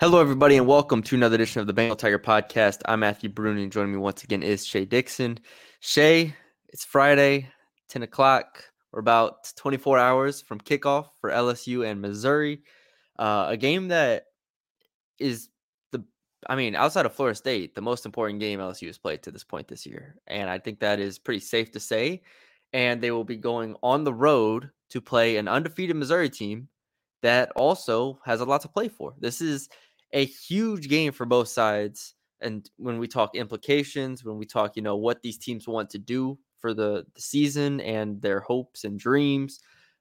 Hello, everybody, and welcome to another edition of the Bengal Tiger Podcast. I'm Matthew Brune, and joining me once again is Shea Dixon. Shea, it's Friday, 10 o'clock. We're about 24 hours from kickoff for LSU and Missouri. Uh, a game that is the, I mean, outside of Florida State, the most important game LSU has played to this point this year. And I think that is pretty safe to say. And they will be going on the road to play an undefeated Missouri team that also has a lot to play for. This is a huge game for both sides. And when we talk implications, when we talk, you know, what these teams want to do for the, the season and their hopes and dreams,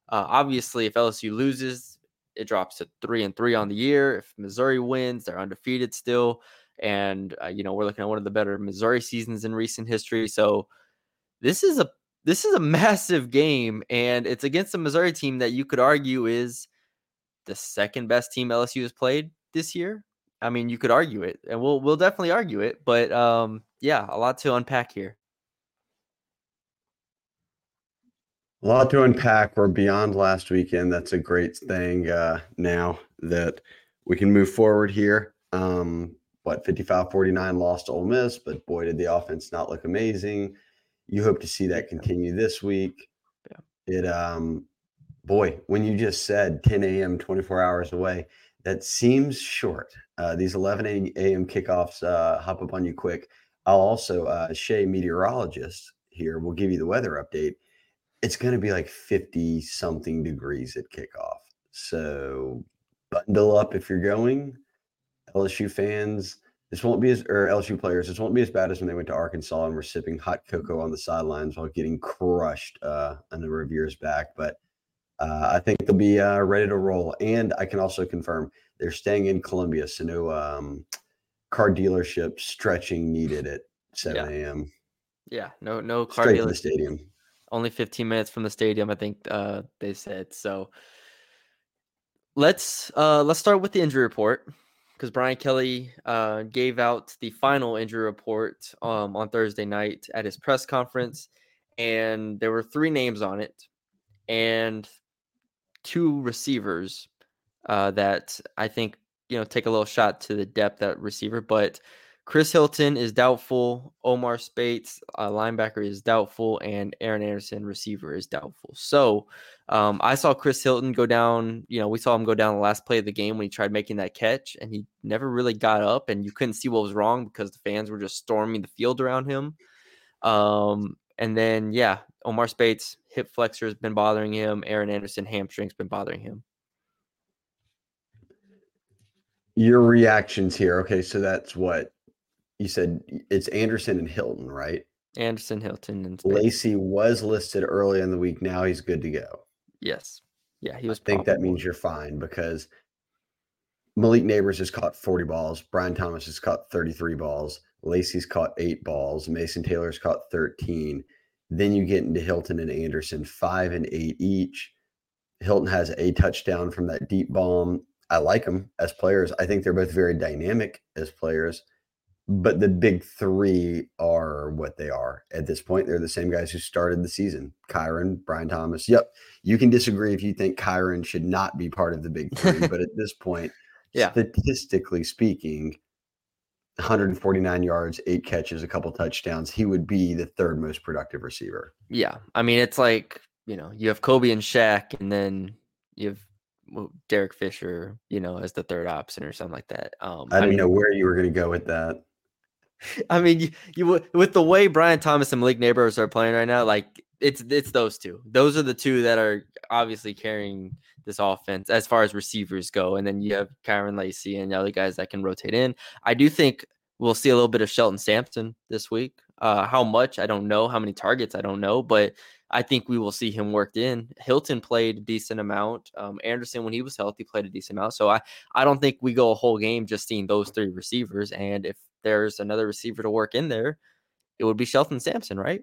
uh, obviously, if LSU loses, it drops to three and three on the year. If Missouri wins, they're undefeated still. And, uh, you know, we're looking at one of the better Missouri seasons in recent history. So this is a this is a massive game, and it's against a Missouri team that you could argue is the second best team LSU has played this year. I mean, you could argue it, and we'll we'll definitely argue it. But um, yeah, a lot to unpack here. A lot to unpack. We're beyond last weekend. That's a great thing uh, now that we can move forward here. Um, what 55 49 lost to Ole Miss, but boy, did the offense not look amazing. You hope to see that continue this week. Yeah. It, um, boy, when you just said 10 a.m., 24 hours away, that seems short. Uh, these 11 a.m. kickoffs uh, hop up on you quick. I'll also, uh, Shea, meteorologist here, will give you the weather update it's going to be like 50 something degrees at kickoff. So bundle up if you're going. LSU fans, this won't be as, or LSU players, this won't be as bad as when they went to Arkansas and were sipping hot cocoa on the sidelines while getting crushed uh, a number of years back. But uh, I think they'll be uh, ready to roll. And I can also confirm they're staying in Columbia. So no um, car dealership stretching needed at 7 a.m. Yeah, no no car Straight the stadium. Only 15 minutes from the stadium, I think uh, they said. So let's uh, let's start with the injury report because Brian Kelly uh, gave out the final injury report um, on Thursday night at his press conference, and there were three names on it, and two receivers uh, that I think you know take a little shot to the depth at receiver, but. Chris Hilton is doubtful. Omar Speights, uh, linebacker, is doubtful, and Aaron Anderson, receiver, is doubtful. So um, I saw Chris Hilton go down. You know, we saw him go down the last play of the game when he tried making that catch, and he never really got up, and you couldn't see what was wrong because the fans were just storming the field around him. Um, and then, yeah, Omar Speights, hip flexor has been bothering him. Aaron Anderson, hamstring's been bothering him. Your reactions here. Okay, so that's what you said. It's Anderson and Hilton, right? Anderson, Hilton, and Speights. Lacy was listed early in the week. Now he's good to go. Yes. Yeah, he was. I think that means you're fine because Malik Nabers has caught 40 balls. Brian Thomas has caught 33 balls. Lacy's caught eight balls. Mason Taylor's caught 13. Then you get into Hilton and Anderson, five and eight each. Hilton has a touchdown from that deep bomb. I like them as players. I think they're both very dynamic as players. But the big three are what they are at this point. They're the same guys who started the season Kyren, Brian Thomas. Yep. You can disagree if you think Kyren should not be part of the big three. but at this point, Yeah. statistically speaking, 149 yards, eight catches, a couple touchdowns. He would be the third most productive receiver. Yeah, I mean it's like you know you have Kobe and Shaq, and then you have well, Derek Fisher, you know, as the third option or something like that. Um, I didn't mean, know where you were going to go with that. I mean, you, you with the way Brian Thomas and Malik Nabers are playing right now, like it's it's those two. Those are the two that are obviously carrying this offense as far as receivers go. And then you have Kyren Lacy and the other guys that can rotate in. I do think we'll see a little bit of Shelton Sampson this week. Uh, how much I don't know. How many targets I don't know, but I think we will see him worked in. Hilton played a decent amount. Um, Anderson, when he was healthy, played a decent amount. So I, I don't think we go a whole game just seeing those three receivers. And if there's another receiver to work in there, it would be Shelton Sampson, right?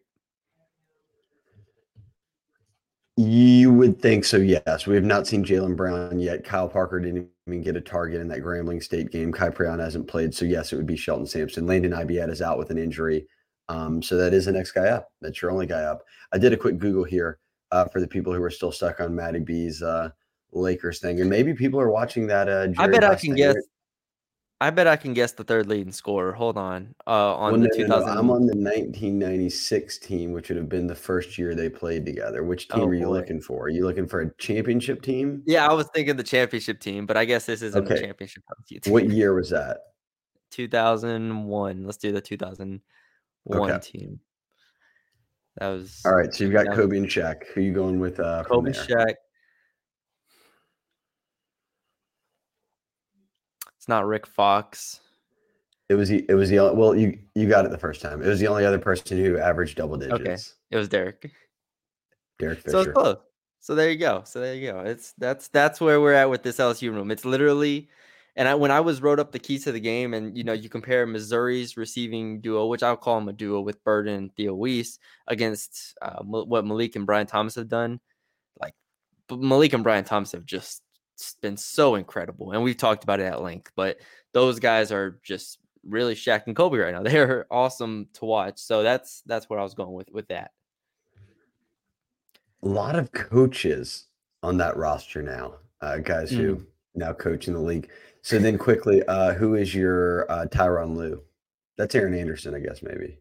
You would think so, yes. We have not seen Jalen Brown yet. Kyle Parker didn't even get a target in that Grambling State game. Khai Prean hasn't played. So, yes, it would be Shelton Sampson. Landon Ibieta is out with an injury. Um, so that is the next guy up. That's your only guy up. I did a quick Google here uh, for the people who are still stuck on Matty B's uh, Lakers thing, and maybe people are watching that. Uh, I bet I can guess. I bet I can guess the third leading scorer. Hold on. Uh, on well, the no, 2000. No, I'm on the 1996 team, which would have been the first year they played together. Which team oh, are you boy. looking for? Are you looking for a championship team? Yeah, I was thinking the championship team, but I guess this isn't okay. a championship team. What year was that? 2001. Let's do the 2001 okay. team. That was all right. So you've got Kobe and Shaq. Who are you going with? Uh, Kobe, Shaq. It's not Rick Fox. It was it was the well you you got it the first time. It was the only other person who averaged double digits. Okay, it was Derek. Derek Fisher. So it's close. So there you go. So there you go. It's that's that's where we're at with this LSU room. It's literally and I, when I was wrote up the keys to the game, and you know, you compare Missouri's receiving duo, which I'll call them a duo with Burden and Theo Wease, against uh, what Malik and Brian Thomas have done. Like Malik and Brian Thomas have just been so incredible, and we've talked about it at length. But those guys are just really Shaq and Kobe right now. They're awesome to watch. So that's that's where I was going with with that. A lot of coaches on that roster now, uh, guys mm. who now coach in the league. So then quickly, uh, who is your uh, Tyronn Lue? That's Aaron Anderson, I guess maybe.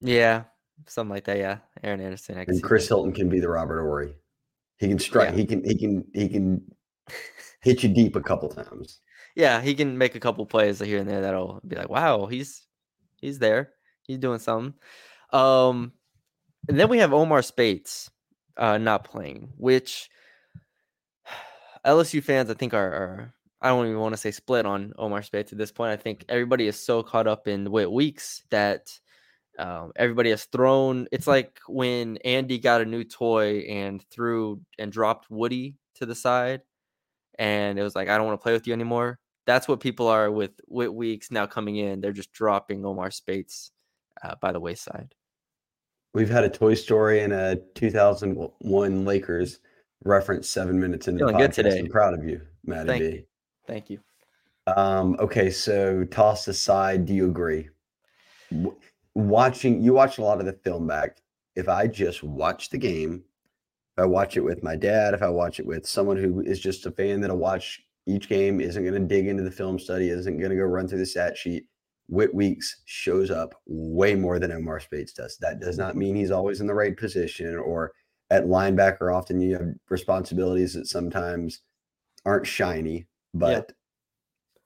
Yeah, something like that. Yeah, Aaron Anderson. I and Chris. Hilton can be the Robert Horry. He can strike. Yeah. He can. He can. He can hit you deep a couple times. Yeah, he can make a couple plays here and there that'll be like, wow, he's he's there. He's doing something. Um, and then we have Omar Speights uh, not playing, which LSU fans I think are, are I don't even want to say split on Omar Speights at this point. I think everybody is so caught up in Whit Weeks that um, everybody has thrown. It's like when Andy got a new toy and threw and dropped Woody to the side, and it was like, I don't want to play with you anymore. That's what people are with Whit Weeks now coming in. They're just dropping Omar Speights uh, by the wayside. We've had a Toy Story and a 2001 Lakers reference seven minutes into Feeling the podcast. Good today. I'm proud of you, Maddie Thank B. Thank you. Um, okay, so toss aside, do you agree? W- watching, you watch a lot of the film back. If I just watch the game, if I watch it with my dad, if I watch it with someone who is just a fan that'll watch each game, isn't going to dig into the film study, isn't going to go run through the stat sheet. Whit Weeks shows up way more than Omar Speights does. That does not mean he's always in the right position or at linebacker. Often you have responsibilities that sometimes aren't shiny but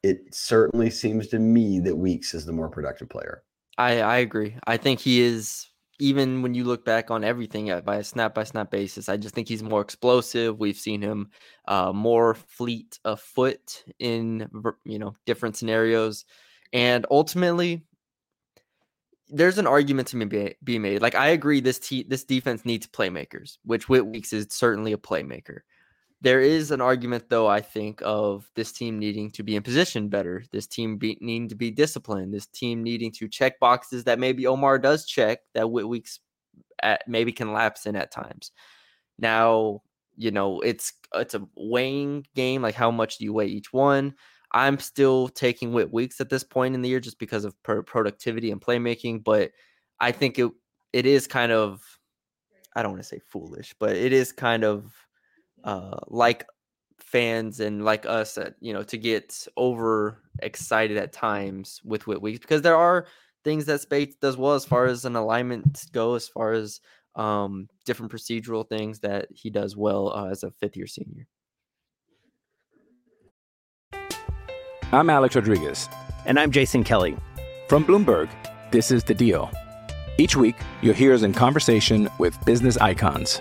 yeah. it certainly seems to me that Weeks is the more productive player. I, I agree. I think he is even when you look back on everything at, by a snap by snap basis, I just think he's more explosive. We've seen him uh, more fleet of foot in you know different scenarios, and ultimately, there's an argument to be, be made. Like I agree, this te- this defense needs playmakers, which Whit Weeks is certainly a playmaker. There is an argument, though, I think, of this team needing to be in position better, this team be, needing to be disciplined, this team needing to check boxes that maybe Omar does check that Weeks at, maybe can lapse in at times. Now, you know, it's it's a weighing game. Like, how much do you weigh each one? I'm still taking Whit Weeks at this point in the year just because of productivity and playmaking, but I think it it is kind of I don't want to say foolish, but it is kind of uh, like fans and like us, uh, you know, to get over excited at times with Whit Weeks because there are things that Speights does well as far as an alignment go, as far as um, different procedural things that he does well uh, as a fifth year senior. I'm Alex Rodriguez. And I'm Jason Kelly. From Bloomberg, this is The Deal. Each week, you'll hear us in conversation with business icons.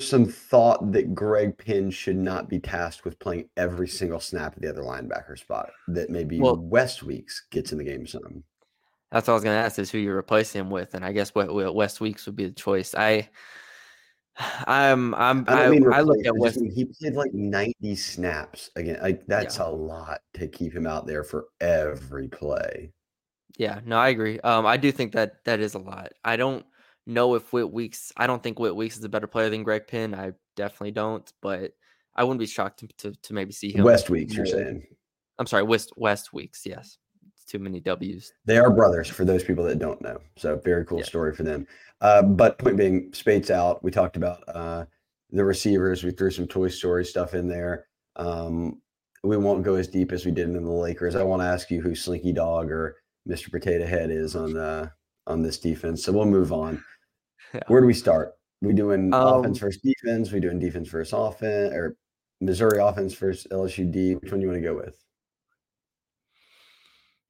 some thought that Greg Penn should not be tasked with playing every single snap at the other linebacker spot? That maybe Well- West Weeks gets in the game some. That's what I was going to ask is who you're replacing him with, and I guess what, what West Weeks would be the choice. I, I'm, I'm, I I, mean I look replace, at West. he played like 90 snaps again. Like that's a lot to keep him out there for every play. Yeah, no, I agree. Um, I do think that that is a lot. I don't know if Whit Weeks. I don't think Whit Weeks is a better player than Greg Penn. I definitely don't. But I wouldn't be shocked to to, to maybe see him. West Weeks, you're saying. I'm sorry, West West Weeks. Yes, it's too many W's. They are brothers for those people that don't know. So very cool Yeah. story for them. Uh, but point being, Speights out. We talked about uh, the receivers. We threw some Toy Story stuff in there. Um, we won't go as deep as we did in the Lakers. I want to ask you who Slinky Dog or Mr. Potato Head is on the on this defense. So we'll move on. Yeah. Where do we start? We doing Um, offense versus defense? We doing defense versus offense or Missouri offense versus LSU D? Which one do you want to go with?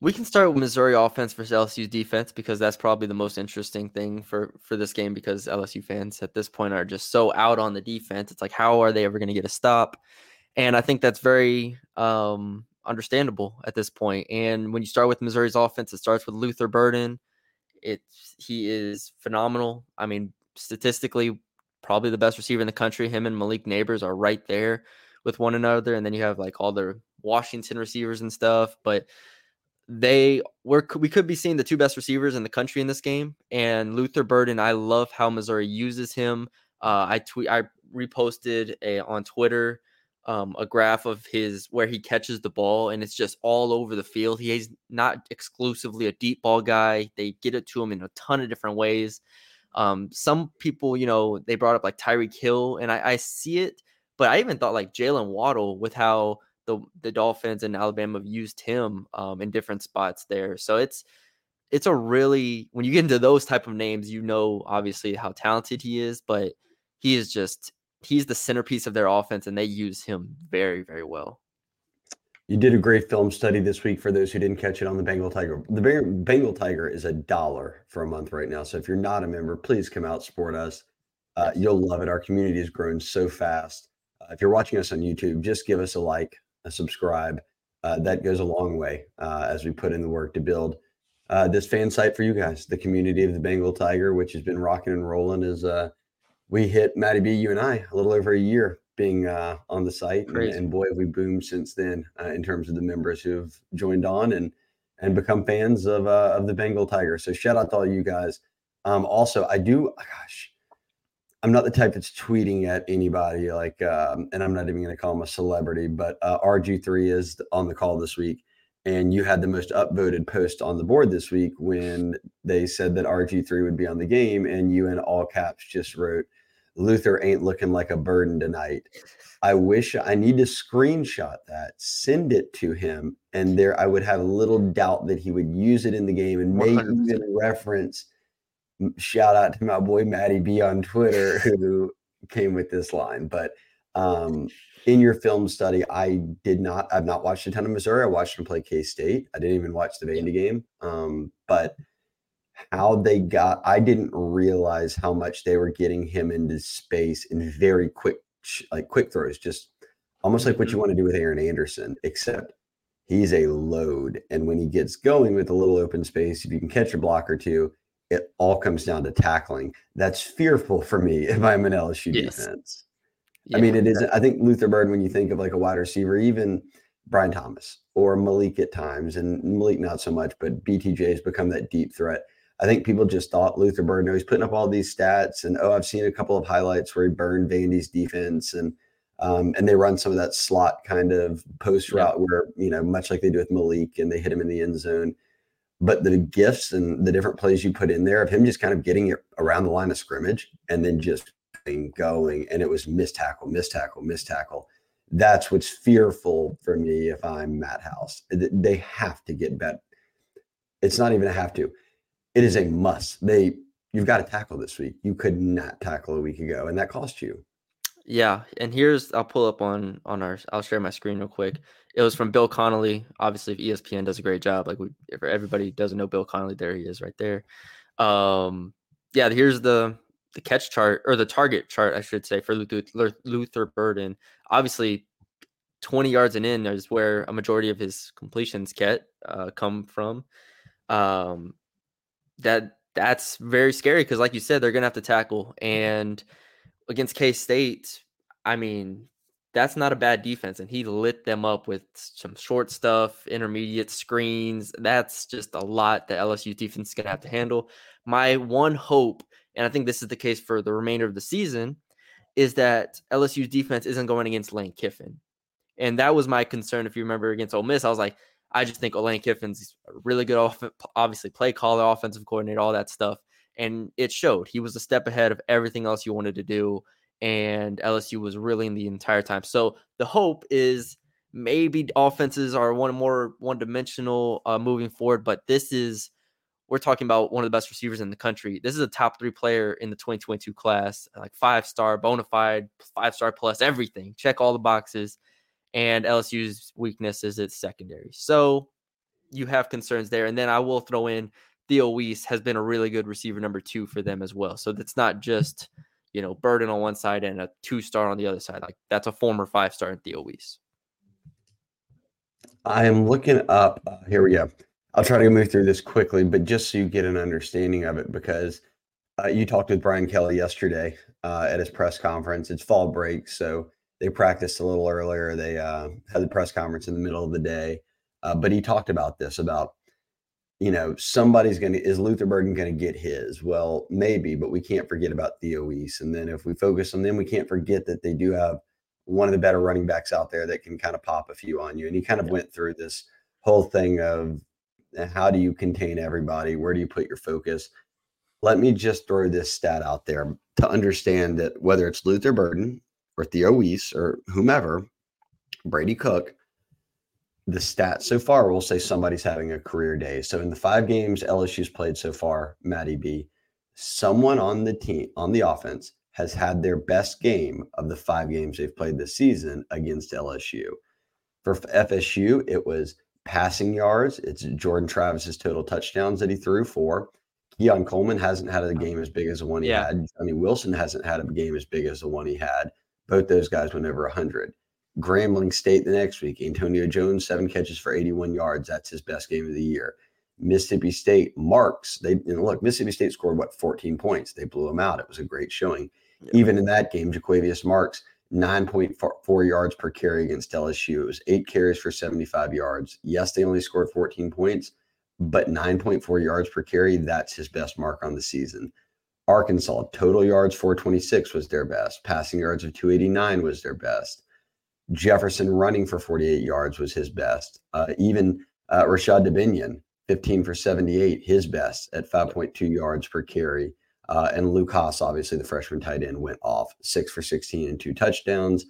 We can start with Missouri offense versus LSU's defense because that's probably the most interesting thing for for this game because LSU fans at this point are just so out on the defense. It's like how are they ever going to get a stop? And I think that's very um, understandable at this point. And when you start with Missouri's offense, it starts with Luther Burden. It's he is phenomenal. I mean, statistically, probably the best receiver in the country. Him and Malik Nabers are right there with one another. And then you have like all the Washington receivers and stuff. But they were we could be seeing the two best receivers in the country in this game. And Luther Burden, I love how Missouri uses him. Uh, I tweet, I reposted a on Twitter um, a graph of his where he catches the ball, and it's just all over the field. He's not exclusively a deep ball guy. They get it to him in a ton of different ways. Um, some people, you know, they brought up like Tyreek Hill, and I, I see it, but I even thought like Jaylen Waddle with how the the Dolphins and Alabama have used him um, in different spots there. So it's it's a really when you get into those type of names, you know obviously how talented he is, but he is just he's the centerpiece of their offense, and they use him very very well. You did a great film study this week for those who didn't catch it on the Bengal Tiger. The Bengal Tiger is a dollar for a month right now. So if you're not a member, please come out support us. Uh, you'll love it. Our community has grown so fast. Uh, if you're watching us on YouTube, just give us a like, a subscribe. Uh, that goes a long way uh, as we put in the work to build uh, this fan site for you guys. The community of the Bengal Tiger, which has been rocking and rolling, is uh, we hit Maddie B, you and I, a little over a year being uh, on the site, and, and boy, have we boomed since then uh, in terms of the members who have joined on and and become fans of uh, of the Bengal Tiger. So shout out to all you guys. Um, also, I do. Gosh, I'm not the type that's tweeting at anybody like, um, and I'm not even going to call him a celebrity, but uh, RG3 is on the call this week. And you had the most upvoted post on the board this week when they said that RG3 would be on the game, and you in all caps just wrote, Luther ain't looking like a burden tonight. I wish I need to screenshot that, send it to him, and there I would have a little doubt that he would use it in the game and may 100%. even reference. Shout out to my boy Maddie B on Twitter who came with this line. But um, in your film study, I did not. I've not watched a ton of Missouri. I watched him play K State. I didn't even watch the Vandy game. Um, but how they got i didn't realize how much they were getting him into space in very quick like quick throws just almost like what you mm-hmm. want to do with aaron anderson except he's a load and when he gets going with a little open space if you can catch a block or two it all comes down to tackling that's fearful for me if i'm an lsu Yes. defense I mean, it isn't. I think Luther Bird, when you think of like a wide receiver, even Brian Thomas or Malik at times, and Malik not so much, but BTJ has become that deep threat. I think people just thought Luther Bird, no, he's putting up all these stats, and oh, I've seen a couple of highlights where he burned Vandy's defense, and um, and they run some of that slot kind of post Yeah. route where you know, much like they do with Malik, and they hit him in the end zone. But the gifts and the different plays you put in there of him just kind of getting it around the line of scrimmage and then just going, going, and it was miss tackle, miss tackle, miss tackle. That's what's fearful for me if I'm Matt House. They have to get better. It's not even a have to. It is a must. They you've got to tackle this week. You could not tackle a week ago, and that cost you. Yeah, and here's I'll pull up on on our I'll share my screen real quick. It was from Bill Connelly. Obviously, if ESPN does a great job. Like we, if everybody doesn't know Bill Connelly, there he is right there. Um, yeah, here's the the catch chart or the target chart, I should say, for Luther, Luther Burden. Obviously, 20 yards and in is where a majority of his completions get uh, come from. Um, that that's very scary because, like you said, they're gonna have to tackle. Mm-hmm. And against K State, I mean, that's not a bad defense, and he lit them up with some short stuff, intermediate screens. That's just a lot that LSU defense is gonna have to handle. My one hope, and I think this is the case for the remainder of the season, is that LSU's defense isn't going against Lane Kiffin. And that was my concern. If you remember against Ole Miss, I was like, I just think Lane Kiffin's a really good, off- obviously play caller, offensive coordinator, all that stuff. And it showed. He was a step ahead of everything else you wanted to do. And LSU was really in the entire time. So the hope is maybe offenses are one more one dimensional uh, moving forward. But this is, we're talking about one of the best receivers in the country. This is a top three player in the 2022 class, like five star, bona fide, five star plus, everything. Check all the boxes and LSU's weakness is its secondary. So you have concerns there. And then I will throw in Theo Wease has been a really good receiver number two for them as well. So that's not just, you know, Burden on one side and a two star on the other side. Like that's a former five star in Theo Wease. I am looking up. Uh, here we go. I'll try to move through this quickly, but just so you get an understanding of it, because uh, you talked with Brian Kelly yesterday uh, at his press conference. It's fall break, so they practiced a little earlier. They uh, had the press conference in the middle of the day, uh, but he talked about this about you know somebody's going to is Luther Burden going to get his? Well, maybe, but we can't forget about Theo Wease. And then if we focus on them, we can't forget that they do have one of the better running backs out there that can kind of pop a few on you. And he kind of yeah. went through this whole thing of eh, how do you contain everybody? Where do you put your focus? Let me just throw this stat out there to understand that whether it's Luther Burden or Theo Wease or whomever, Brady Cook, the stats so far will say somebody's having a career day. So in the five games LSU's played so far, Matty B, someone on the team on the offense has had their best game of the five games they've played this season against LSU. For FSU, it was passing yards. It's Jordan Travis's total touchdowns that he threw for. Keon Coleman hasn't had a game as big as the one he yeah. had. Johnny Wilson hasn't had a game as big as the one he had. Both those guys went over 100. Grambling State the next week. Antonio Jones, seven catches for 81 yards. That's his best game of the year. Mississippi State marks. They you know, look. Mississippi State scored what 14 points. They blew them out. It was a great showing. Yeah. Even in that game, Jo'quavious Marks 9.4 yards per carry against LSU. It was eight carries for 75 yards. Yes, they only scored 14 points, but 9.4 yards per carry. That's his best mark on the season. Arkansas, total yards 426 was their best. Passing yards of 289 was their best. Jefferson running for 48 yards was his best. Uh, even uh, Rashod Dubinion, 15 for 78, his best at 5.2 yards per carry. Uh, and Luke Hasz, obviously the freshman tight end, went off six for 16 and two touchdowns.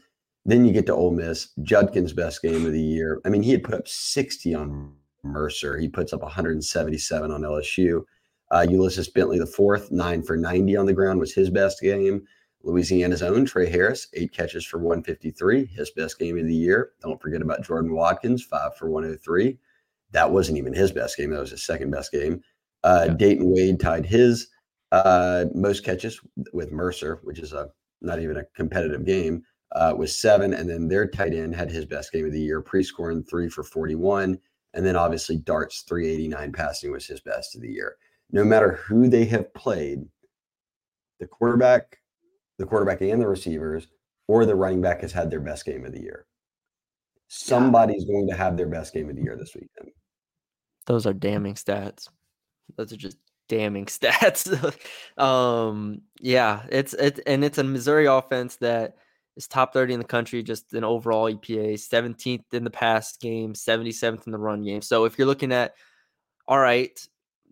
Then you get to Ole Miss, Judkin's best game of the year. I mean, he had put up 60 on Mercer. He puts up 177 on LSU. Uh, Ulysses Bentley, the fourth, nine for 90 on the ground, was his best game. Louisiana's own Tre Harris, eight catches for 153, his best game of the year. Don't forget about Jordan Watkins, five for 103. That wasn't even his best game, that was his second best game. Uh, yeah. Dayton Wade tied his uh, most catches with Mercer, which is a not even a competitive game, uh, was seven. And then their tight end had his best game of the year, Prieskorn three for 41. And then obviously Dart's 389 passing was his best of the year no matter who they have played, the quarterback, the quarterback and the receivers, or the running back has had their best game of the year. Somebody's yeah. going to have their best game of the year this weekend. Those are damning stats. Those are just damning stats. um, yeah, it's it and it's a Missouri offense that is top 30 in the country, just an overall EPA, 17th in the past game, 77th in the run game. So if you're looking at all right,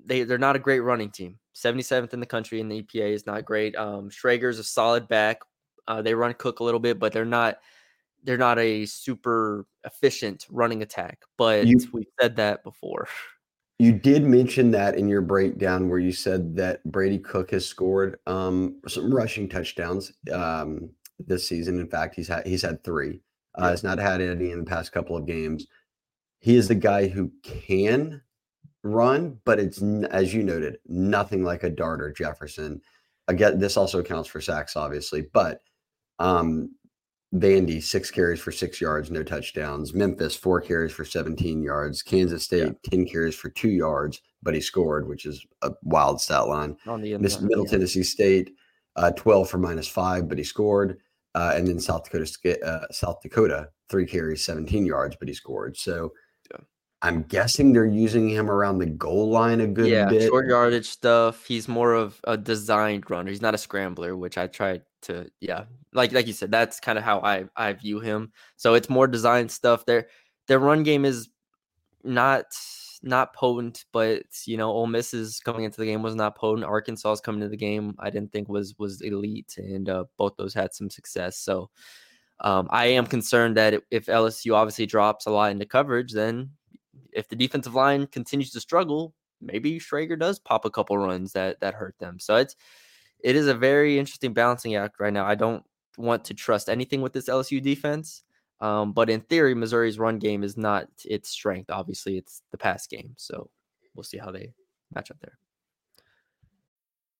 they they're not a great running team. 77th in the country in the EPA is not great. Um, Schrader's a solid back. Uh, they run Cook a little bit, but they're not they're not a super efficient running attack. But you, we said that before. You did mention that in your breakdown where you said that Brady Cook has scored um, some rushing touchdowns. Um, this season. In fact, he's had he's had three. Uh, Has not had any in the past couple of games. He is the guy who can run, but it's as you noted, nothing like a Dart or Jefferson. Again, this also accounts for sacks, obviously, but um, Vandy, six carries for six yards, no touchdowns. Memphis, four carries for 17 yards. Kansas State, yeah. 10 carries for two yards, but he scored, which is a wild stat line. On the Miss, Middle yeah. Tennessee State, uh, 12 for minus five, but he scored. Uh, and then South Dakota, uh, South Dakota, three carries, 17 yards, but he scored. So. I'm guessing they're using him around the goal line a good yeah, bit. short yardage stuff. He's more of a designed runner. He's not a scrambler, which I tried to, yeah, like like you said, that's kind of how I I view him. So it's more design stuff. Their their run game is not not potent, but you know, Ole Miss is coming into the game was not potent. Arkansas is coming into the game. I didn't think was was elite, and uh, both those had some success. So um, I am concerned that if LSU obviously drops a lot into coverage, then if the defensive line continues to struggle, maybe Schrader does pop a couple runs that that hurt them. So it's it is a very interesting balancing act right now. I don't want to trust anything with this LSU defense. Um, but in theory, Missouri's run game is not its strength. Obviously, it's the pass game. So we'll see how they match up there.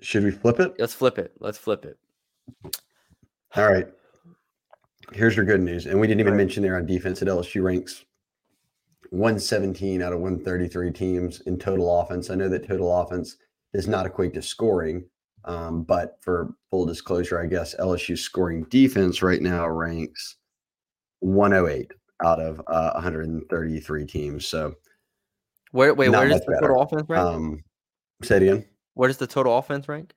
Should we flip it? Let's flip it. Let's flip it. All right. Here's your good news. And we didn't even right. mention there on defense at LSU ranks 117 out of 133 teams in total offense. I know that total offense does not equate to scoring. Um, but for full disclosure, I guess LSU scoring defense right now ranks 108 out of uh, 133 teams. So, where wait, where does the total offense rank? Um, say it again. What is the total offense rank?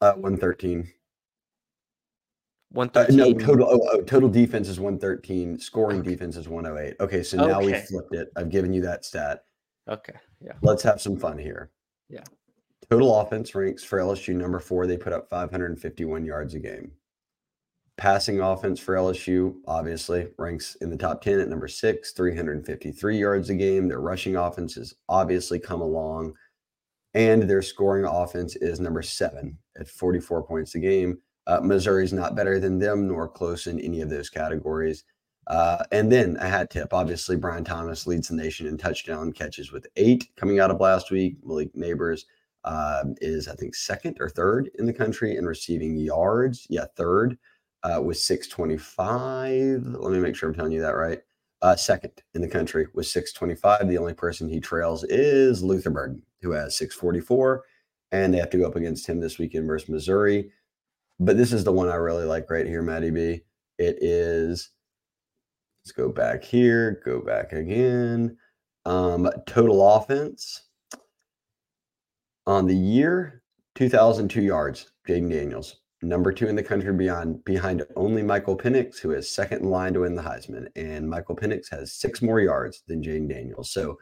Uh, 113. 113. Uh, no, total oh, oh, total defense is 113. Scoring okay. defense is 108. Okay, so now okay. we flipped it. I've given you that stat. Okay. Yeah. Let's have some fun here. Yeah. Total offense ranks for LSU number four. They put up 551 yards a game. Passing offense for LSU obviously ranks in the top 10 at number six, 353 yards a game. Their rushing offense has obviously come along and their scoring offense is number seven at 44 points a game. Uh, Missouri's not better than them, nor close in any of those categories. Uh, and then a hat tip. Obviously, Brian Thomas leads the nation in touchdown catches with eight coming out of last week. Malik Nabers uh, is, I think, second or third in the country in receiving yards. Yeah, third uh, with 625. Let me make sure I'm telling you that right. Uh, second in the country with 625. The only person he trails is Luther Burden who has 644, and they have to go up against him this weekend versus Missouri. But this is the one I really like right here, Maddie B. It is, let's go back here, go back again. Um, total offense on the year, 2,002 yards, Jayden Daniels. Number two in the country beyond behind only Michael Penix, who is second in line to win the Heisman. And Michael Penix has six more yards than Jayden Daniels. So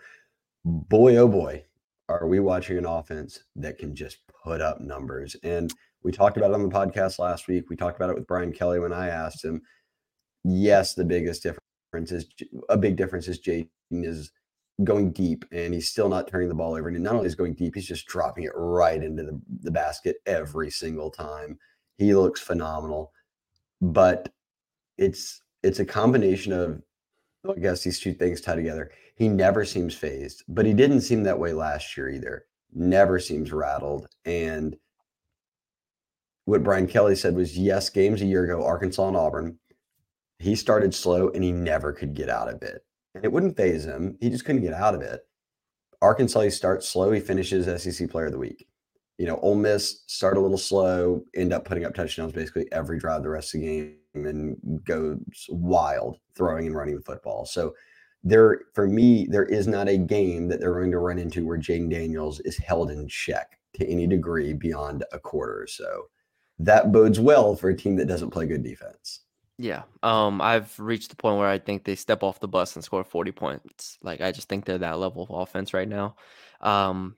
boy, oh boy, are we watching an offense that can just put up numbers? And we talked about it on the podcast last week. We talked about it with Brian Kelly when I asked him. Yes, the biggest difference is a big difference is Jayden is going deep and he's still not turning the ball over. And not only is going deep, he's just dropping it right into the, the basket every single time. He looks phenomenal. But it's it's a combination of I guess these two things tie together. He never seems phased, but he didn't seem that way last year either. Never seems rattled. And what Brian Kelly said was yes, games a year ago, Arkansas and Auburn, he started slow and he never could get out of it. And it wouldn't phase him. He just couldn't get out of it. Arkansas, he starts slow. He finishes SEC player of the week. You know, Ole Miss start a little slow, end up putting up touchdowns basically every drive the rest of the game and goes wild throwing and running the football. So there, for me, there is not a game that they're going to run into where Jayden Daniels is held in check to any degree beyond a quarter or so. that bodes well for a team that doesn't play good defense. Yeah. Um, I've reached the point where I think they step off the bus and score 40 points. Like I just think they're that level of offense right now. Um,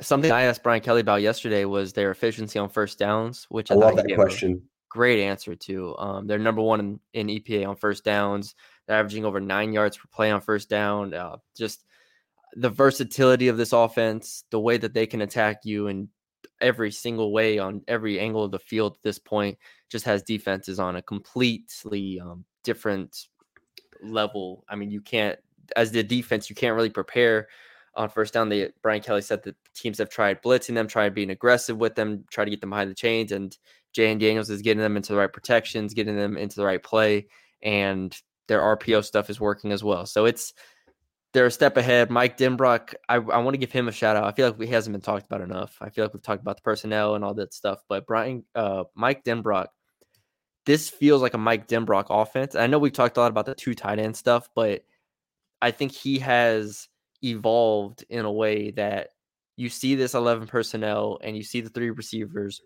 something I asked Brian Kelly about yesterday was their efficiency on first downs, which I, I love that question. Great answer to. Um, they're number one in, in, EPA on first downs. They're averaging over nine yards per play on first down. Uh, just the versatility of this offense, the way that they can attack you in every single way on every angle of the field at this point, just has defenses on a completely um, different level. I mean, you can't, as the defense, you can't really prepare on first down. They Brian Kelly said that teams have tried blitzing them, tried being aggressive with them, try to get them behind the chains, and Jayden Daniels is getting them into the right protections, getting them into the right play, and their RPO stuff is working as well. So it's they're a step ahead. Mike Denbrock, I, I want to give him a shout out. I feel like he hasn't been talked about enough. I feel like we've talked about the personnel and all that stuff, but Brian, uh, Mike Denbrock, this feels like a Mike Denbrock offense. I know we've talked a lot about the two tight end stuff, but I think he has evolved in a way that you see this 11 personnel and you see the three receivers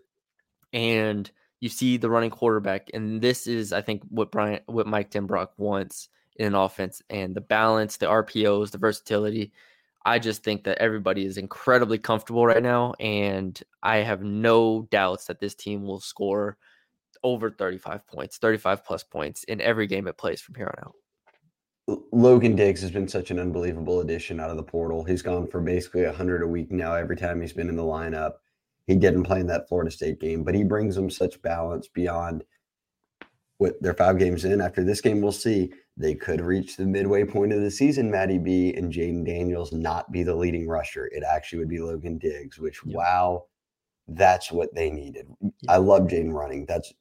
and you see the running quarterback. And this is, I think, what Brian, what Mike Denbrock wants in an offense and the balance, the RPOs, the versatility. I just think that everybody is incredibly comfortable right now. And I have no doubts that this team will score over 35 points, 35 plus points in every game it plays from here on out. Logan Diggs has been such an unbelievable addition out of the portal. He's gone for basically 100 a week now every time he's been in the lineup. He didn't play in that Florida State game, but he brings them such balance beyond what their five games in. After this game, we'll see. They could reach the midway point of the season, Matty B, and Jayden Daniels not be the leading rusher. It actually would be Logan Diggs, which, yep. wow, that's what they needed. Yep. I love Jayden running. That's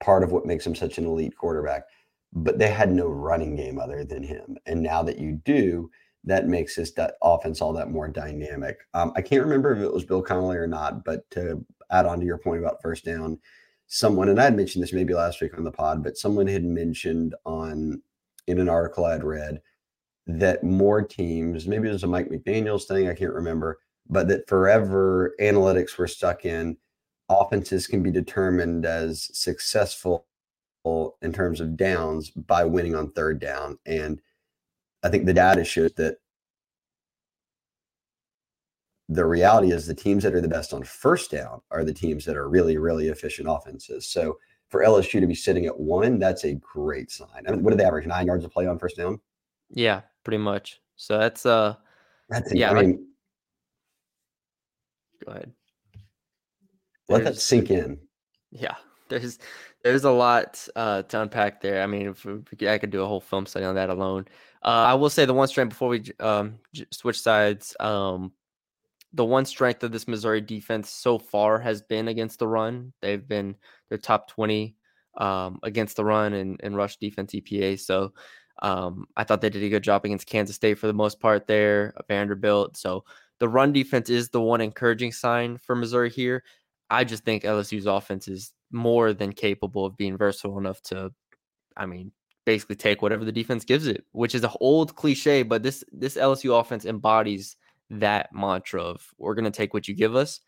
part of what makes him such an elite quarterback but they had no running game other than him. And now that you do, that makes this offense all that more dynamic. Um, I can't remember if it was Bill Connelly or not, but to add on to your point about first down, someone and I had mentioned this maybe last week on the pod, but someone had mentioned on in an article I'd read that more teams, maybe it was a Mike McDaniel's thing, I can't remember, but that forever analytics were stuck in offenses can be determined as successful in terms of downs by winning on third down. And I think the data shows that the reality is the teams that are the best on first down are the teams that are really, really efficient offenses. So for LSU to be sitting at one, that's a great sign. I mean, what do they average? Nine yards of play on first down? Yeah, pretty much. So that's uh that's yeah. I mean, go ahead. Let There's, that sink in. Yeah, there's there's a lot uh, to unpack there. I mean, I could do a whole film study on that alone. Uh, I will say the one strength before we um, switch sides. Um, the one strength of this Missouri defense so far has been against the run. They've been their top twenty um, against the run and, and rush defense EPA. So um, I thought they did a good job against Kansas State for the most part there, Vanderbilt. So the run defense is the one encouraging sign for Missouri here. I just think LSU's offense is more than capable of being versatile enough to, I mean, basically take whatever the defense gives it, which is an old cliche, but this this LSU offense embodies that mantra of we're going to take what you give us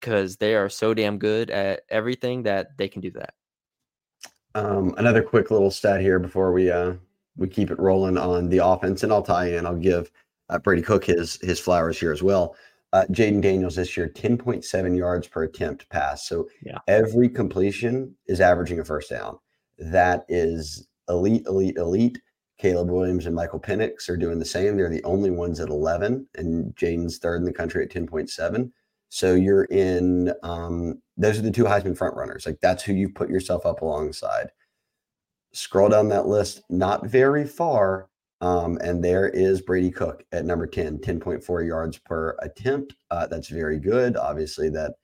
because they are so damn good at everything that they can do that. Um, another quick little stat here before we uh, we keep it rolling on the offense, and I'll tie in. I'll give uh, Brady Cook his his flowers here as well. Uh, Jayden Daniels this year, 10.7 yards per attempt pass. So yeah. every completion is averaging a first down. That is elite, elite, elite. Caleb Williams and Michael Penix are doing the same. They're the only ones at 11, and Jayden's third in the country at 10.7. So you're in, um, those are the two Heisman front runners. Like that's who you put yourself up alongside. Scroll down that list, not very far. Um, and there is Brady Cook at number 10, 10.4 yards per attempt. Uh, that's very good. Obviously, that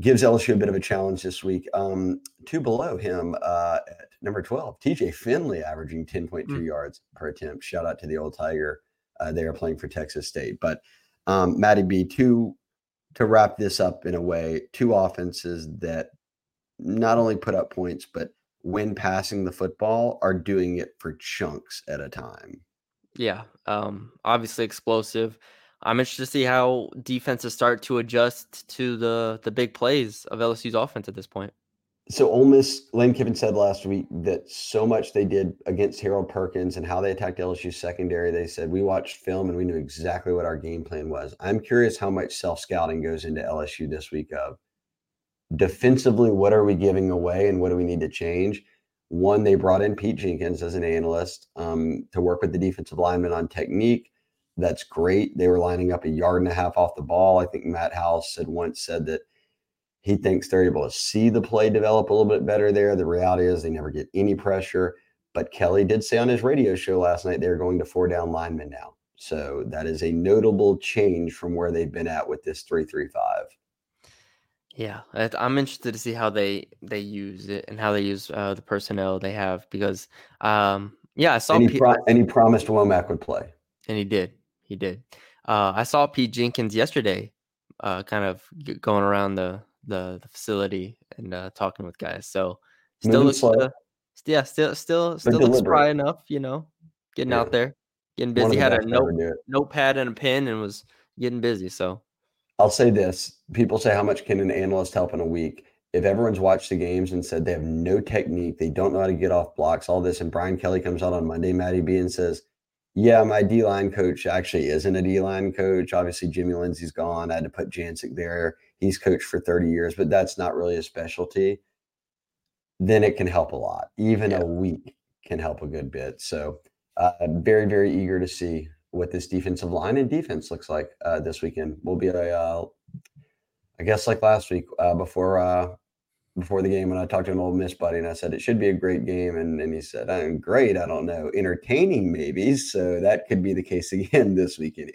gives LSU a bit of a challenge this week. Um, two below him uh, at number 12, TJ Finley averaging 10.2 mm. yards per attempt. Shout out to the old Tiger. Uh, they are playing for Texas State. But um, Matty B, two, to wrap this up in a way, two offenses that not only put up points, but when passing the football are doing it for chunks at a time. Yeah, um, obviously explosive. I'm interested to see how defenses start to adjust to the the big plays of LSU's offense at this point. so Ole Miss, Lane Kiffin said last week that so much they did against Harold Perkins and how they attacked LSU's secondary. They said we watched film and we knew exactly what our game plan was. I'm curious how much self scouting goes into LSU this week. Of defensively, what are we giving away and what do we need to change? One, they brought in Pete Jenkins as an analyst um, to work with the defensive lineman on technique. That's great. They were lining up a yard and a half off the ball. I think Matt House had once said that he thinks they're able to see the play develop a little bit better there. The reality is they never get any pressure. But Kelly did say on his radio show last night they're going to four down linemen now. So that is a notable change from where they've been at with this 335. Yeah, I'm interested to see how they they use it and how they use uh, the personnel they have because um yeah, I saw and he, pro- and he promised Womack would play. And he did. He did. Uh, I saw Pete Jenkins yesterday uh, kind of going around the the, the facility and uh, talking with guys. So still looks, uh, yeah, still still still looks spry enough, you know, getting yeah. out there, getting busy. Had a note, notepad and a pen and was getting busy. So I'll say this: people say how much can an analyst help in a week? If everyone's watched the games and said they have no technique, they don't know how to get off blocks, all this, and Brian Kelly comes out on Monday, Matty B, and says, "Yeah, my D line coach actually isn't a D line coach. Obviously, Jimmy Lindsey's gone. I had to put Jancic there he's coached for 30 years, but that's not really a specialty, then it can help a lot. Even yeah. a week can help a good bit. So, uh, very, very eager to see what this defensive line and defense looks like uh, this weekend. Will be a, uh, I guess, like last week uh, before uh, before the game when I talked to an Ole Miss buddy and I said it should be a great game, and, and he said, "I'm great. I don't know, entertaining maybe." So that could be the case again this weekend.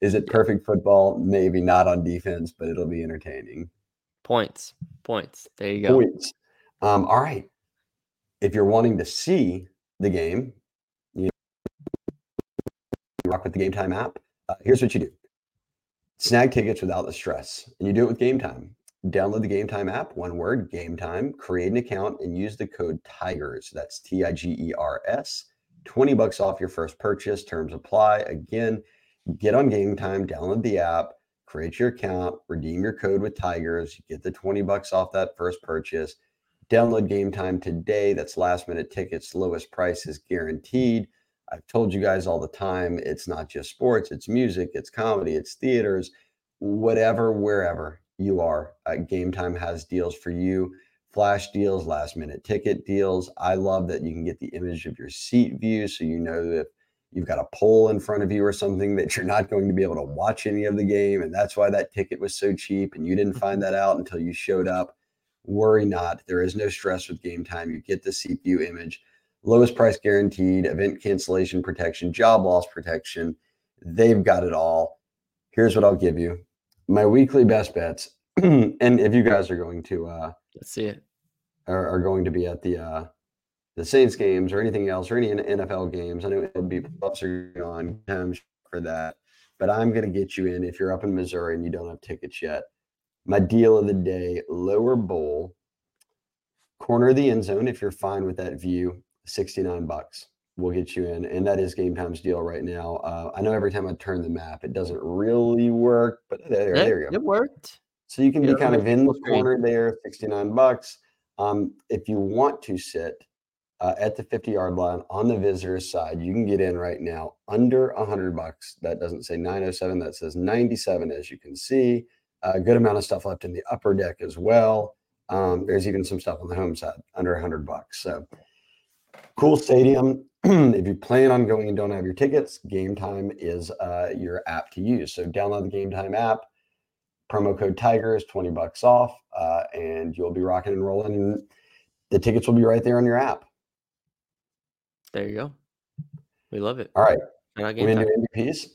Is it perfect football? Maybe not on defense, but it'll be entertaining. Points. Points. There you go. Points. Um, all right. If you're wanting to see the game, rock with the Game Time app. Uh, here's what you do: snag tickets without the stress, and you do it with Game Time. Download the Game Time app. One word: Game Time. Create an account and use the code Tigers. That's T I G E R S. Twenty bucks off your first purchase. Terms apply. Again get on game time, download the app, create your account, redeem your code with Tigers, you get the 20 bucks off that first purchase. Download game time today. That's last minute tickets, lowest price is guaranteed. I've told you guys all the time, it's not just sports, it's music, it's comedy, it's theaters, whatever, wherever you are. Uh, game time has deals for you flash deals, last minute ticket deals. I love that you can get the image of your seat view so you know that you've got a pole in front of you or something that you're not going to be able to watch any of the game. And that's why that ticket was so cheap. And you didn't find that out until you showed up. Worry not. There is no stress with game time. You get the CPU image, lowest price guaranteed, event cancellation protection, job loss protection. They've got it all. Here's what I'll give you my weekly best bets. and if you guys are going to, uh, let's see it, are, are going to be at the, uh, the Saints games or anything else or any NFL games. I know it'll be buffs are on for that, but I'm going to get you in if you're up in Missouri and you don't have tickets yet. My deal of the day: lower bowl, corner of the end zone. If you're fine with that view, 69 bucks. We'll get you in, and that is game time's deal right now. Uh, I know every time I turn the map, it doesn't really work, but there, there you go. It worked. So you can be kind of in the corner there, 69 bucks. Um, if you want to sit, uh, at the 50 yard line on the visitor's side. You can get in right now under 100 bucks. That doesn't say 907, that says 97, as you can see. A good amount of stuff left in the upper deck as well. Um, there's even some stuff on the home side under 100 bucks. So cool stadium. if you plan on going and don't have your tickets, Game Time is uh, your app to use. So download the Game Time app. Promo code Tigers, 20 bucks off, uh, and you'll be rocking and rolling. And the tickets will be right there on your app. There you go. We love it. All right. Can we do MVPs.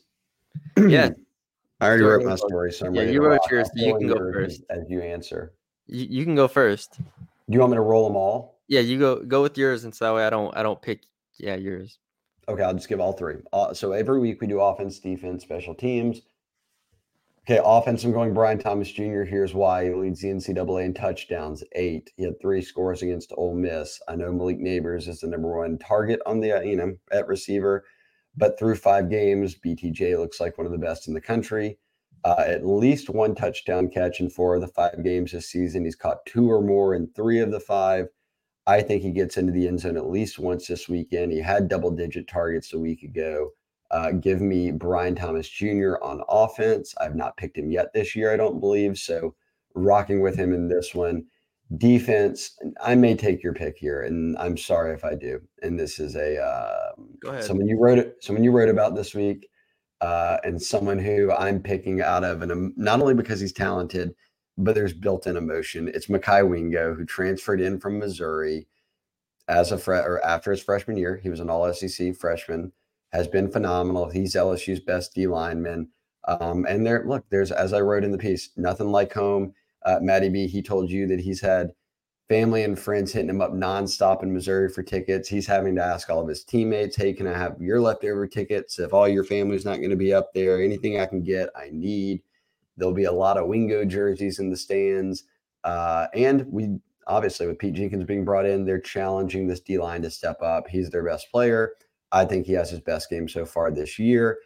yeah. I already wrote my story, so I'm yeah, you wrote yours. So you can go first as you answer. You, you can go first. Do you want me to roll them all? Yeah, you go go with yours, and so that way I don't I don't pick. Yeah, yours. Okay, I'll just give all three. Uh, so every week we do offense, defense, special teams. Okay, offense, I'm going Brian Thomas Jr. Here's why. He leads the NCAA in touchdowns, eight. He had three scores against Ole Miss. I know Malik Nabers is the number one target on the, uh, you know, at receiver, but through five games, BTJ looks like one of the best in the country. uh, at least one touchdown catch in four of the five games this season. He's caught two or more in three of the five. I think he gets into the end zone at least once this weekend. He had double digit targets a week ago. Uh, give me Brian Thomas Jr. on offense. I've not picked him yet this year, I don't believe. So, rocking with him in this one. Defense, I may take your pick here, and I'm sorry if I do. And this is a uh, someone you wrote it, someone you wrote about this week, uh, and someone who I'm picking out of, and um, not only because he's talented, but there's built-in emotion. It's Mekhi Wingo, who transferred in from Missouri as a fre- or after his freshman year. He was an All SEC freshman, has been phenomenal. He's LSU's best D lineman. Um, and there, look, there's as I wrote in the piece, nothing like home. Uh, Matty B, he told you that he's had family and friends hitting him up nonstop in Missouri for tickets. He's having to ask all of his teammates, "Hey, can I have your leftover tickets? If all your family's not going to be up there, anything I can get, I need." There'll be a lot of Wingo jerseys in the stands. Uh, and we obviously, with Pete Jenkins being brought in, they're challenging this D line to step up. He's their best player. I think he has his best game so far this year.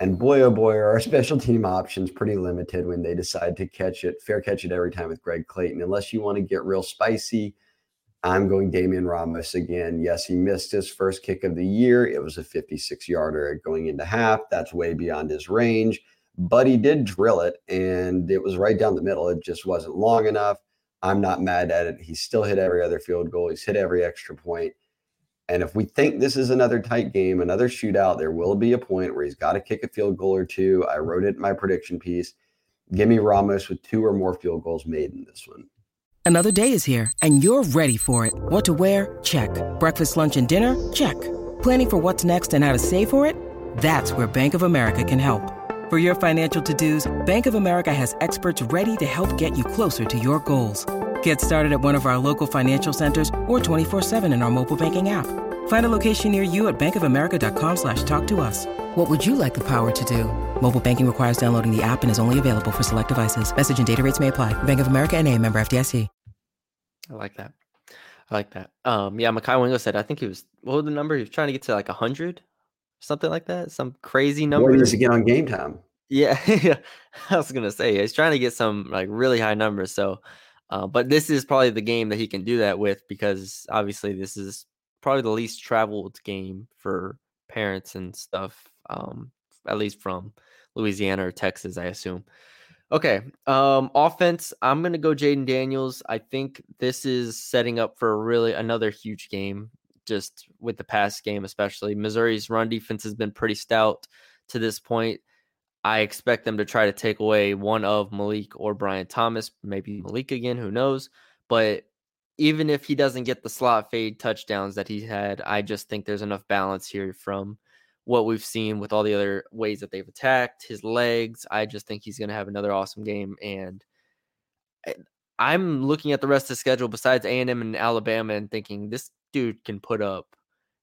And boy, oh boy, are our special team options pretty limited when they decide to catch it, fair catch it every time with Greg Clayton. Unless you want to get real spicy, I'm going Damian Ramos again. Yes, he missed his first kick of the year. It was a 56 yarder going into half. That's way beyond his range but he did drill it and it was right down the middle. It just wasn't long enough. I'm not mad at it. He still hit every other field goal. He's hit every extra point. And if we think this is another tight game, another shootout, there will be a point where he's got to kick a field goal or two. I wrote it in my prediction piece. Give me Ramos with two or more field goals made in this one. Another day is here and you're ready for it. What to wear? Check. Breakfast, lunch, and dinner? Check. Planning for what's next and how to save for it? That's where Bank of America can help. For your financial to-dos, Bank of America has experts ready to help get you closer to your goals. Get started at one of our local financial centers or 24-7 in our mobile banking app. Find a location near you at bankofamerica.com slash talk to us. What would you like the power to do? Mobile banking requires downloading the app and is only available for select devices. Message and data rates may apply. Bank of America and a member FDIC. I like that. I like that. Um, yeah, Mekhi Wingo said, I think he was, what was the number? He was trying to get to like 100 something like that. Some crazy number. What is again on game time? Yeah, yeah. I was gonna say he's trying to get some like really high numbers. So, uh, but this is probably the game that he can do that with because obviously this is probably the least traveled game for parents and stuff. Um, at least from Louisiana or Texas, I assume. Okay. Um, offense, I'm gonna go Jayden Daniels. I think this is setting up for really another huge game just with the pass game, especially. Missouri's run defense has been pretty stout to this point. I expect them to try to take away one of Malik or Brian Thomas, maybe Malik again, who knows. But even if he doesn't get the slot fade touchdowns that he had, I just think there's enough balance here from what we've seen with all the other ways that they've attacked his legs. I just think he's going to have another awesome game. And I'm looking at the rest of the schedule besides A&M and Alabama and thinking this dude can put up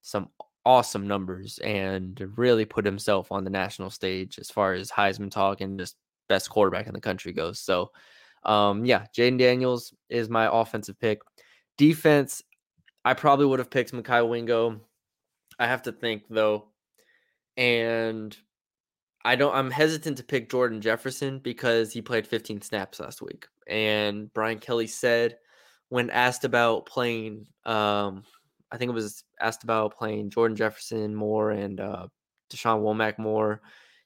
some awesome numbers and really put himself on the national stage as far as Heisman talk and just best quarterback in the country goes. So, um, yeah, Jayden Daniels is my offensive pick. Defense, I probably would have picked Mekhi Wingo. I have to think though, and I don't. I'm hesitant to pick Jordan Jefferson because he played 15 snaps last week, and Brian Kelly said when asked about playing um, I think it was asked about playing Jordan Jefferson more and uh, Deshaun Womack more.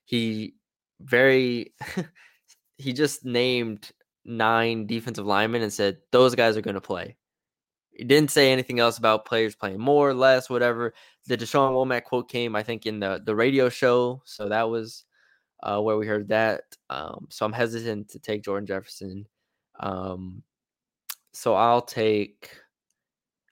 He very he just named nine defensive linemen and said those guys are going to play. He didn't say anything else about players playing more, less, whatever. The Deshaun Womack quote came, I think, in the the radio show, so that was uh, where we heard that. Um, so I'm hesitant to take Jordan Jefferson. Um, so I'll take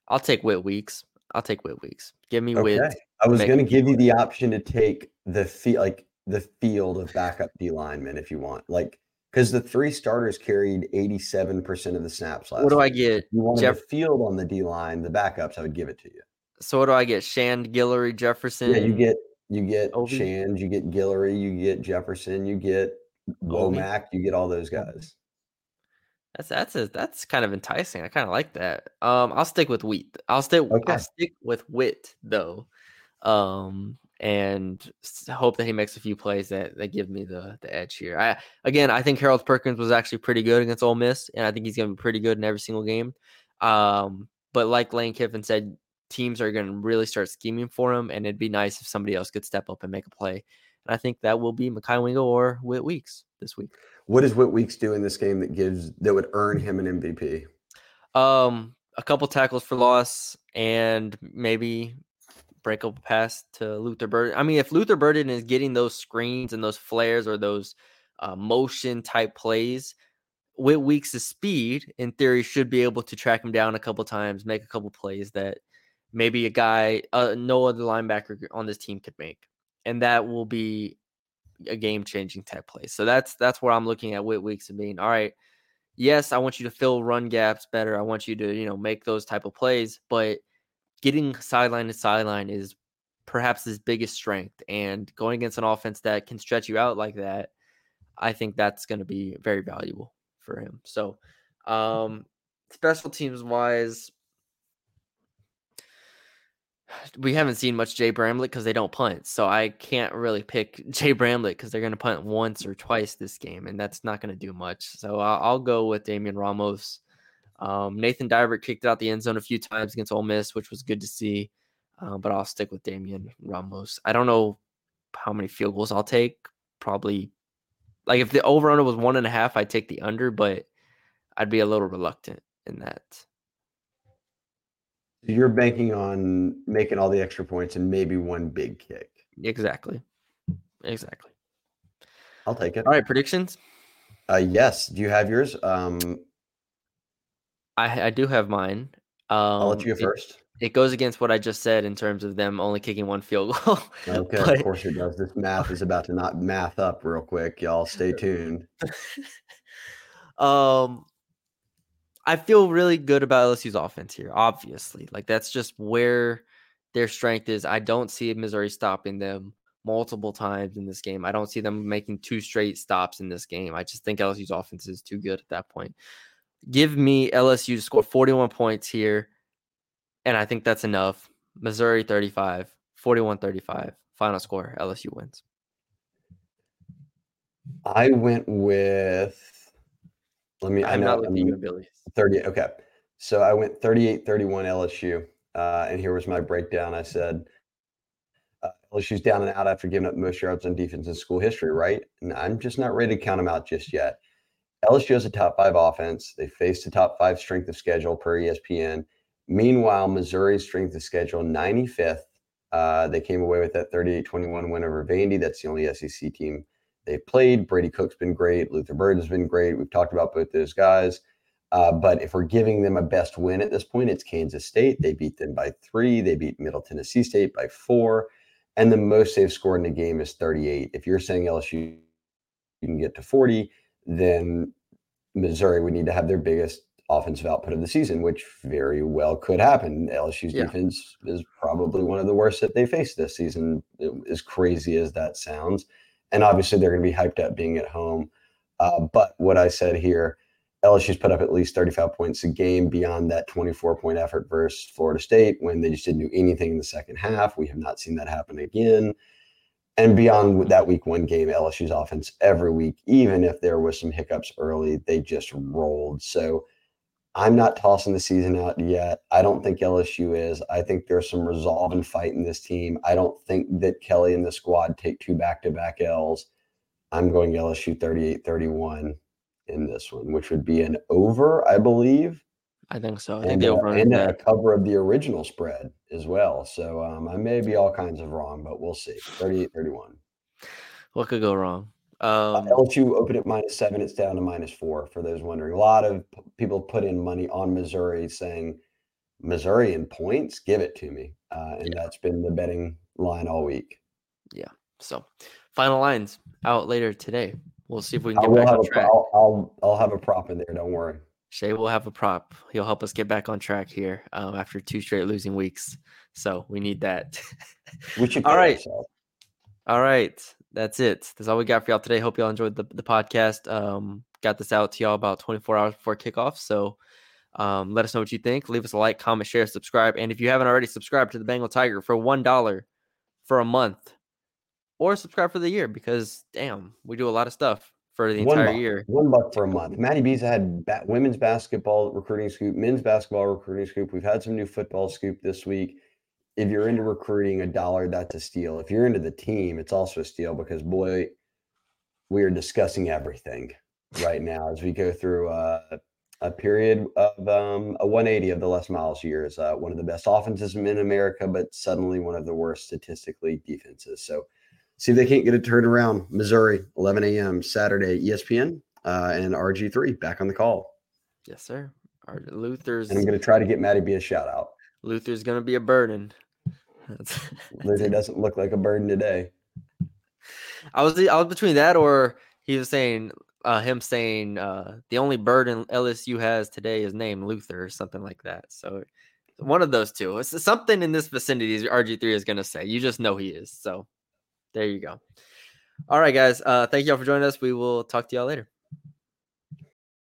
I'll take Whit Weeks. I'll take Whit Weeks. Give me okay. Whit. I was going to give you the option to take the fee, like the field of backup D linemen if you want, like because the three starters carried eighty-seven percent of the snaps last. What do week. I get? If you want Jeff- the field on the D line, the backups. I would give it to you. So what do I get? Shand, Guillory, Jefferson. Yeah, you get you get Obi? Shand, you get Guillory, you get Jefferson, you get Womack, you get all those guys. That's that's a, that's kind of enticing. I kind of like that. Um, I'll stick with wheat. I'll stick. Okay. I'll stick with Whit though. Um, and hope that he makes a few plays that, that give me the the edge here. I again, I think Harold Perkins was actually pretty good against Ole Miss, and I think he's going to be pretty good in every single game. Um, but like Lane Kiffin said, teams are going to really start scheming for him, and it'd be nice if somebody else could step up and make a play. And I think that will be Mekhi Wingo or Whit Weeks this week. What does Whit Weeks do in this game that gives that would earn him an MVP? Um, a couple tackles for loss and maybe break up a pass to Luther Burden. I mean, if Luther Burden is getting those screens and those flares or those uh, motion type plays, Whit Weeks' speed, in theory, should be able to track him down a couple times, make a couple plays that maybe a guy, uh, no other linebacker on this team could make, and that will be a game changing type play. So that's that's where I'm looking at Whit Weeks and being all right. Yes, I want you to fill run gaps better. I want you to you know make those type of plays, but getting sideline to sideline is perhaps his biggest strength. And going against an offense that can stretch you out like that, I think that's going to be very valuable for him. So, um, special teams wise, we haven't seen much Jay Bramlett because they don't punt. So I can't really pick Jay Bramlett because they're going to punt once or twice this game, and that's not going to do much. So I'll, I'll, go with Damian Ramos. Um, Nathan Dibert kicked out the end zone a few times against Ole Miss, which was good to see. Uh, but I'll stick with Damian Ramos. I don't know how many field goals I'll take. Probably like if the over under was one and a half, I'd take the under, but I'd be a little reluctant in that. You're banking on making all the extra points and maybe one big kick. Exactly. Exactly. I'll take it. All right, predictions. Uh, yes. Do you have yours? Um, I I do have mine. Um, I'll let you go it, first. It goes against what I just said in terms of them only kicking one field goal. okay, but, of course it does. This math is about to not math up real quick. Y'all stay tuned. um, I feel really good about LSU's offense here. Obviously, like that's just where their strength is. I don't see Missouri stopping them multiple times in this game. I don't see them making two straight stops in this game. I just think LSU's offense is too good at that point. Give me LSU to score 41 points here. And I think that's enough. Missouri 35, 41 35. Final score LSU wins. I went with, let me, I'm I know, not looking at Billy. 30. Okay. So I went 38 31 LSU. Uh, and here was my breakdown. I said, uh, LSU's down and out after giving up most yards on defense in school history, right? And I'm just not ready to count them out just yet. LSU has a top five offense. They faced a top five strength of schedule per ESPN. Meanwhile, Missouri's strength of schedule 95th. Uh, they came away with that 38-21 win over Vandy. That's the only SEC team they played. Brady Cook's been great. Luther Burden's been great. We've talked about both those guys. Uh, but if we're giving them a best win at this point, it's Kansas State. They beat them by three. They beat Middle Tennessee State by four. And the most they've scored in a game is 38. If you're saying LSU you can get to 40, then Missouri would need to have their biggest offensive output of the season, which very well could happen. LSU's yeah. defense is probably one of the worst that they faced this season, as crazy as that sounds. And obviously, they're going to be hyped up being at home. Uh, but what I said here, LSU's put up at least 35 points a game beyond that 24 point effort versus Florida State when they just didn't do anything in the second half. We have not seen that happen again. And beyond that week one game, LSU's offense every week, even if there was some hiccups early, they just rolled. So I'm not tossing the season out yet. I don't think LSU is. I think there's some resolve and fight in this team. I don't think that Kelly and the squad take two back to back L's. I'm going LSU 38 31 in this one, which would be an over, I believe. I think so. I and, think uh, and a cover of the original spread as well. So um, I may be all kinds of wrong, but we'll see. 38 31. What could go wrong? Um, uh, LSU opened at minus seven. It's down to minus four for those wondering. A lot of p- people put in money on Missouri saying, Missouri in points, give it to me. Uh, and yeah. that's been the betting line all week. Yeah. So final lines out later today. We'll see if we can get back on track. i I'll, I'll, I'll have a prop in there. Don't worry. Shea will have a prop. He'll help us get back on track here um, after two straight losing weeks. So we need that. we should. all right. Ourselves. All right. That's it. That's all we got for y'all today. Hope y'all enjoyed the, the podcast. Um, got this out to y'all about 24 hours before kickoff. So um, let us know what you think. Leave us a like, comment, share, subscribe. And if you haven't already subscribed to the Bengal Tiger for $1 for a month or subscribe for the year because damn, we do a lot of stuff for the entire buck, year. One buck for a month. Matty B's had ba- women's basketball recruiting scoop, men's basketball recruiting scoop. We've had some new football scoop this week. If you're into recruiting, a dollar that's a steal. If you're into the team, it's also a steal because boy, we are discussing everything right now as we go through uh, a period of um, a 180 of the Les Miles years. Uh, one of the best offenses in America, but suddenly one of the worst statistically defenses. So see if they can't get it turned around. Missouri, 11 a.m. Saturday, ESPN uh, and RG3 back on the call. Yes, sir. Our Luther's. And I'm going to try to get Matty B a shout out. Luther's going to be a burden. Luther doesn't look like a burden today. I was I was between that or he was saying uh, him saying uh, the only burden LSU has today is named Luther or something like that. So one of those two. It's something in this vicinity RG3 is going to say. You just know he is. So there you go. All right, guys. Uh, thank you all for joining us. We will talk to y'all later.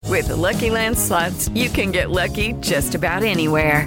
With the Lucky Land slots, you can get lucky just about anywhere.